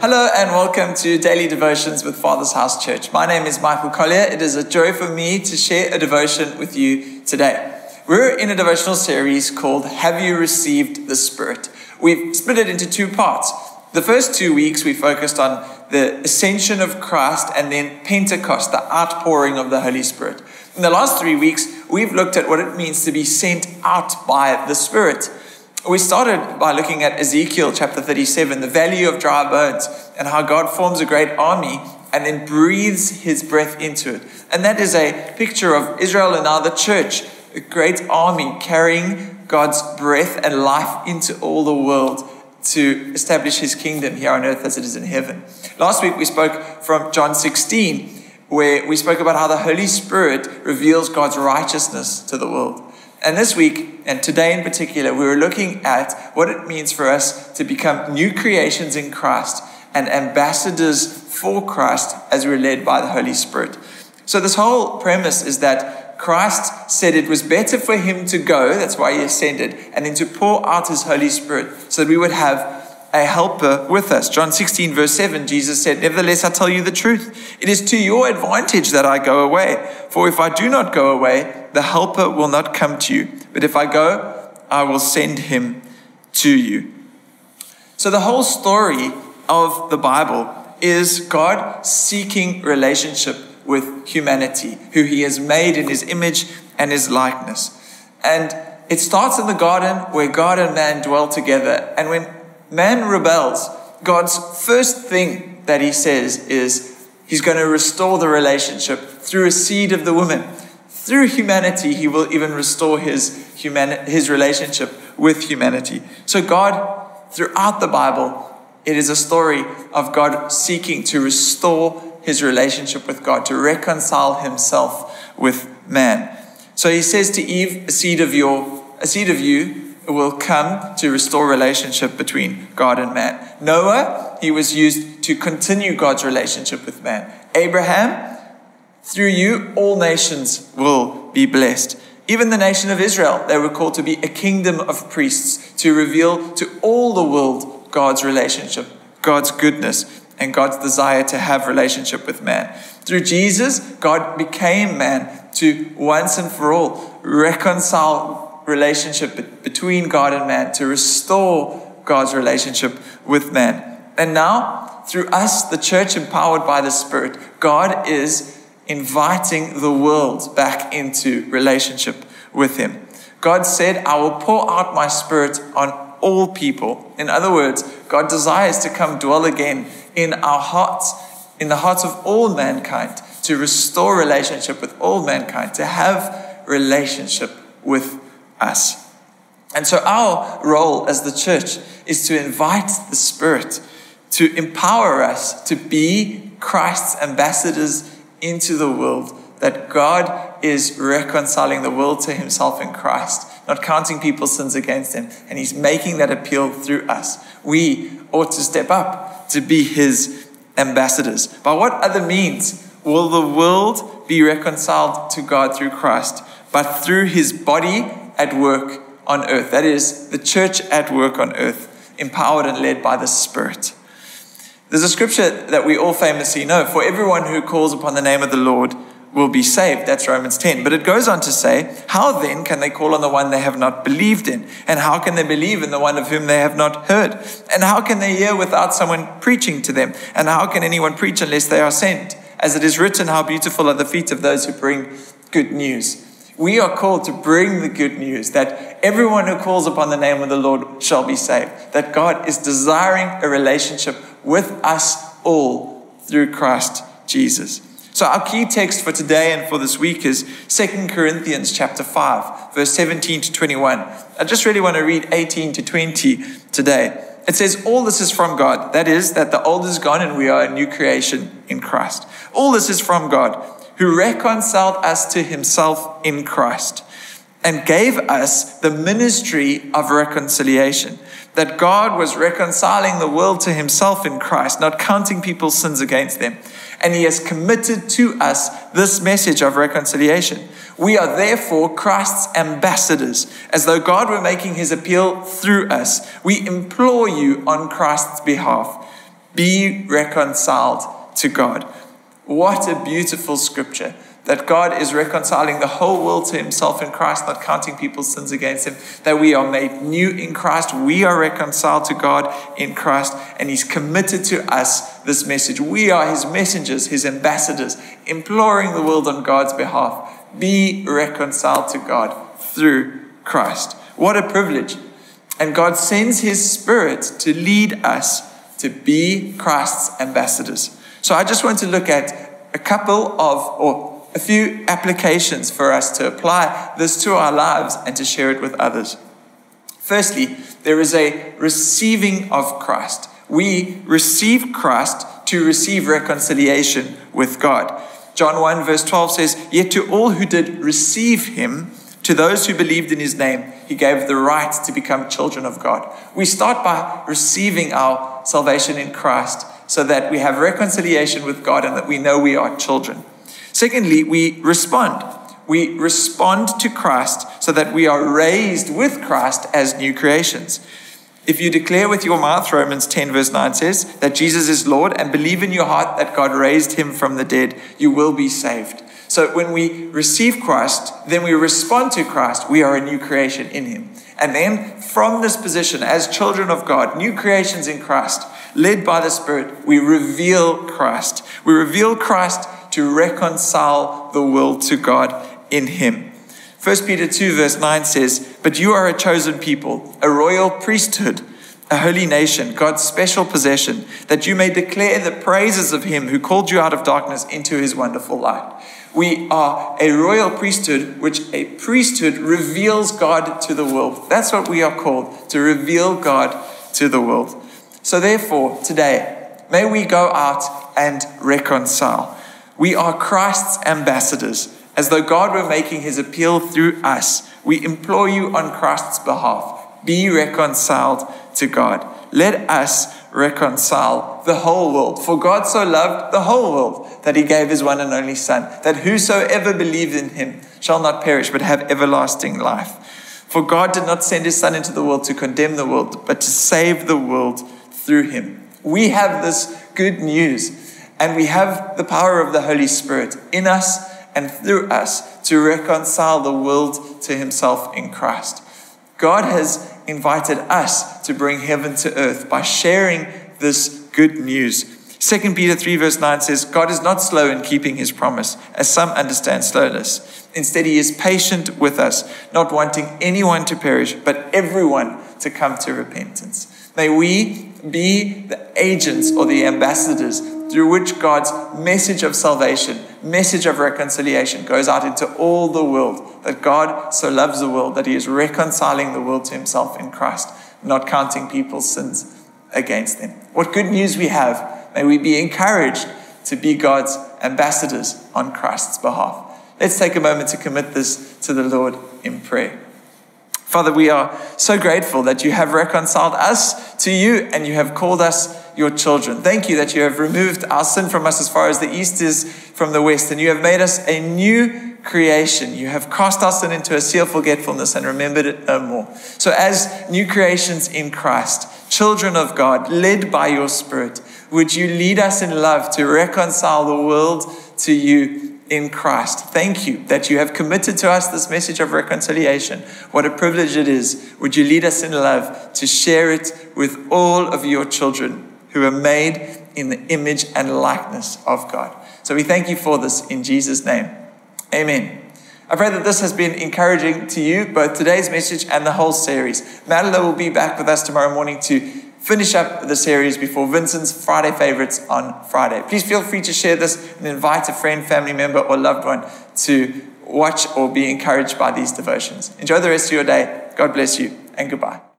Hello and welcome to Daily Devotions with Father's House Church. My name is Michael Collier. It is a joy for me to share a devotion with you today. We're in a devotional series called Have You Received the Spirit? We've split it into two parts. The first two weeks we focused on the ascension of Christ and then Pentecost, the outpouring of the Holy Spirit. In the last three weeks, we've looked at what it means to be sent out by the Spirit. We started by looking at Ezekiel chapter 37, the valley of dry bones, and how God forms a great army and then breathes his breath into it. And that is a picture of Israel and now the church, a great army carrying God's breath and life into all the world to establish his kingdom here on earth as it is in heaven. Last week we spoke from John 16, where we spoke about how the Holy Spirit reveals God's righteousness to the world. And this week, and today in particular, we were looking at what it means for us to become new creations in Christ and ambassadors for Christ as we're led by the Holy Spirit. So, this whole premise is that Christ said it was better for him to go, that's why he ascended, and then to pour out his Holy Spirit so that we would have a helper with us. John 16, verse 7, Jesus said, Nevertheless, I tell you the truth. It is to your advantage that I go away. For if I do not go away, the helper will not come to you. But if I go, I will send him to you. So the whole story of the Bible is God seeking relationship with humanity, who he has made in his image and his likeness. And it starts in the garden where God and man dwell together. And when man rebels, God's first thing that he says is he's going to restore the relationship through a seed of the woman. Through humanity, he will even restore his, human, his relationship with humanity. So, God, throughout the Bible, it is a story of God seeking to restore his relationship with God, to reconcile himself with man. So he says to Eve, a seed of your, a seed of you will come to restore relationship between God and man. Noah, he was used to continue God's relationship with man. Abraham, through you, all nations will be blessed. Even the nation of Israel, they were called to be a kingdom of priests to reveal to all the world God's relationship, God's goodness, and God's desire to have relationship with man. Through Jesus, God became man to once and for all reconcile relationship between God and man, to restore God's relationship with man. And now, through us, the church empowered by the Spirit, God is inviting the world back into relationship with Him. God said, I will pour out my Spirit on all people. In other words, God desires to come dwell again in our hearts, in the hearts of all mankind, to restore relationship with all mankind, to have relationship with us. And so, our role as the church is to invite the Spirit to empower us to be Christ's ambassadors into the world, that God is reconciling the world to Himself in Christ, not counting people's sins against Him, and He's making that appeal through us. We ought to step up to be His ambassadors. By what other means will the world be reconciled to God through Christ? But through His body at work on earth. That is, the church at work on earth, empowered and led by the Spirit. There's a scripture that we all famously know for everyone who calls upon the name of the Lord will be saved. That's Romans 10. But it goes on to say, How then can they call on the one they have not believed in? And how can they believe in the one of whom they have not heard? And how can they hear without someone preaching to them? And how can anyone preach unless they are sent? As it is written, How beautiful are the feet of those who bring good news we are called to bring the good news that everyone who calls upon the name of the Lord shall be saved. That God is desiring a relationship with us all through Christ Jesus. So our key text for today and for this week is 2 Corinthians chapter 5, verse 17 to 21. I just really want to read 18 to 20 today. It says, All this is from God. That is, that the old is gone and we are a new creation in Christ. All this is from God who reconciled us to himself in Christ and gave us the ministry of reconciliation. That God was reconciling the world to himself in Christ, not counting people's sins against them. And he has committed to us this message of reconciliation. We are therefore Christ's ambassadors, as though God were making his appeal through us. We implore you on Christ's behalf Be reconciled to God. What a beautiful scripture that God is reconciling the whole world to himself in Christ, not counting people's sins against him, that we are made new in Christ. We are reconciled to God in Christ, and he's committed to us this message. We are his messengers, his ambassadors, imploring the world on God's behalf. Be reconciled to God through Christ. What a privilege. And God sends his spirit to lead us to be Christ's ambassadors. So I just want to look at a couple of, or a few applications for us to apply this to our lives and to share it with others. Firstly, there is a receiving of Christ. We receive Christ to receive reconciliation with God. John 1, verse 12 says, Yet to all who did receive him, to those who believed in his name, he gave the right to become children of God. We start by receiving our salvation in Christ so that we have reconciliation with God and that we know we are children. Secondly, we respond. We respond to Christ so that we are raised with Christ as new creations. If you declare with your mouth, Romans 10, verse 9 says, that Jesus is Lord and believe in your heart that God raised him from the dead, you will be saved. So when we receive Christ, then we respond to Christ. We are a new creation in him. And then from this position, as children of God, new creations in Christ, led by the Spirit, we reveal Christ. We reveal Christ to reconcile the world to God in him. 1 Peter 2, verse 9 says, But you are a chosen people, a royal priesthood, a holy nation, God's special possession, that you may declare the praises of him who called you out of darkness into his wonderful light. We are a royal priesthood, which a priesthood reveals God to the world. That's what we are called, to reveal God to the world. So, therefore, today, may we go out and reconcile. We are Christ's ambassadors. As though God were making his appeal through us, we implore you on Christ's behalf be reconciled to God. Let us reconcile the whole world. For God so loved the whole world that he gave his one and only Son, that whosoever believes in him shall not perish but have everlasting life. For God did not send his Son into the world to condemn the world, but to save the world through him. We have this good news and we have the power of the Holy Spirit in us and through us to reconcile the world to Himself in Christ. God has invited us to bring heaven to earth by sharing this good news. 2 Peter 3, verse 9 says, God is not slow in keeping his promise, as some understand slowness. Instead, he is patient with us, not wanting anyone to perish, but everyone to come to repentance. May we be the agents or the ambassadors through which God's message of salvation, message of reconciliation goes out into all the world. That God so loves the world that he is reconciling the world to himself in Christ, not counting people's sins against them. What good news we have. May we be encouraged to be God's ambassadors on Christ's behalf. Let's take a moment to commit this to the Lord in prayer. Father, we are so grateful that you have reconciled us to you and you have called us your children. Thank you that you have removed our sin from us as far as the east is from the west, and you have made us a new creation. You have cast our sin into a sea of forgetfulness and remembered it no more. So, as new creations in Christ, children of God, led by your Spirit, would you lead us in love to reconcile the world to you in Christ. Thank you that you have committed to us this message of reconciliation. What a privilege it is. Would you lead us in love to share it with all of your children who are made in the image and likeness of God. So we thank you for this in Jesus' name. Amen. I pray that this has been encouraging to you, both today's message and the whole series. Madeline will be back with us tomorrow morning to finish up the series before Vincent's Friday favorites on Friday. Please feel free to share this and invite a friend, family member, or loved one to watch or be encouraged by these devotions. Enjoy the rest of your day. God bless you, and goodbye.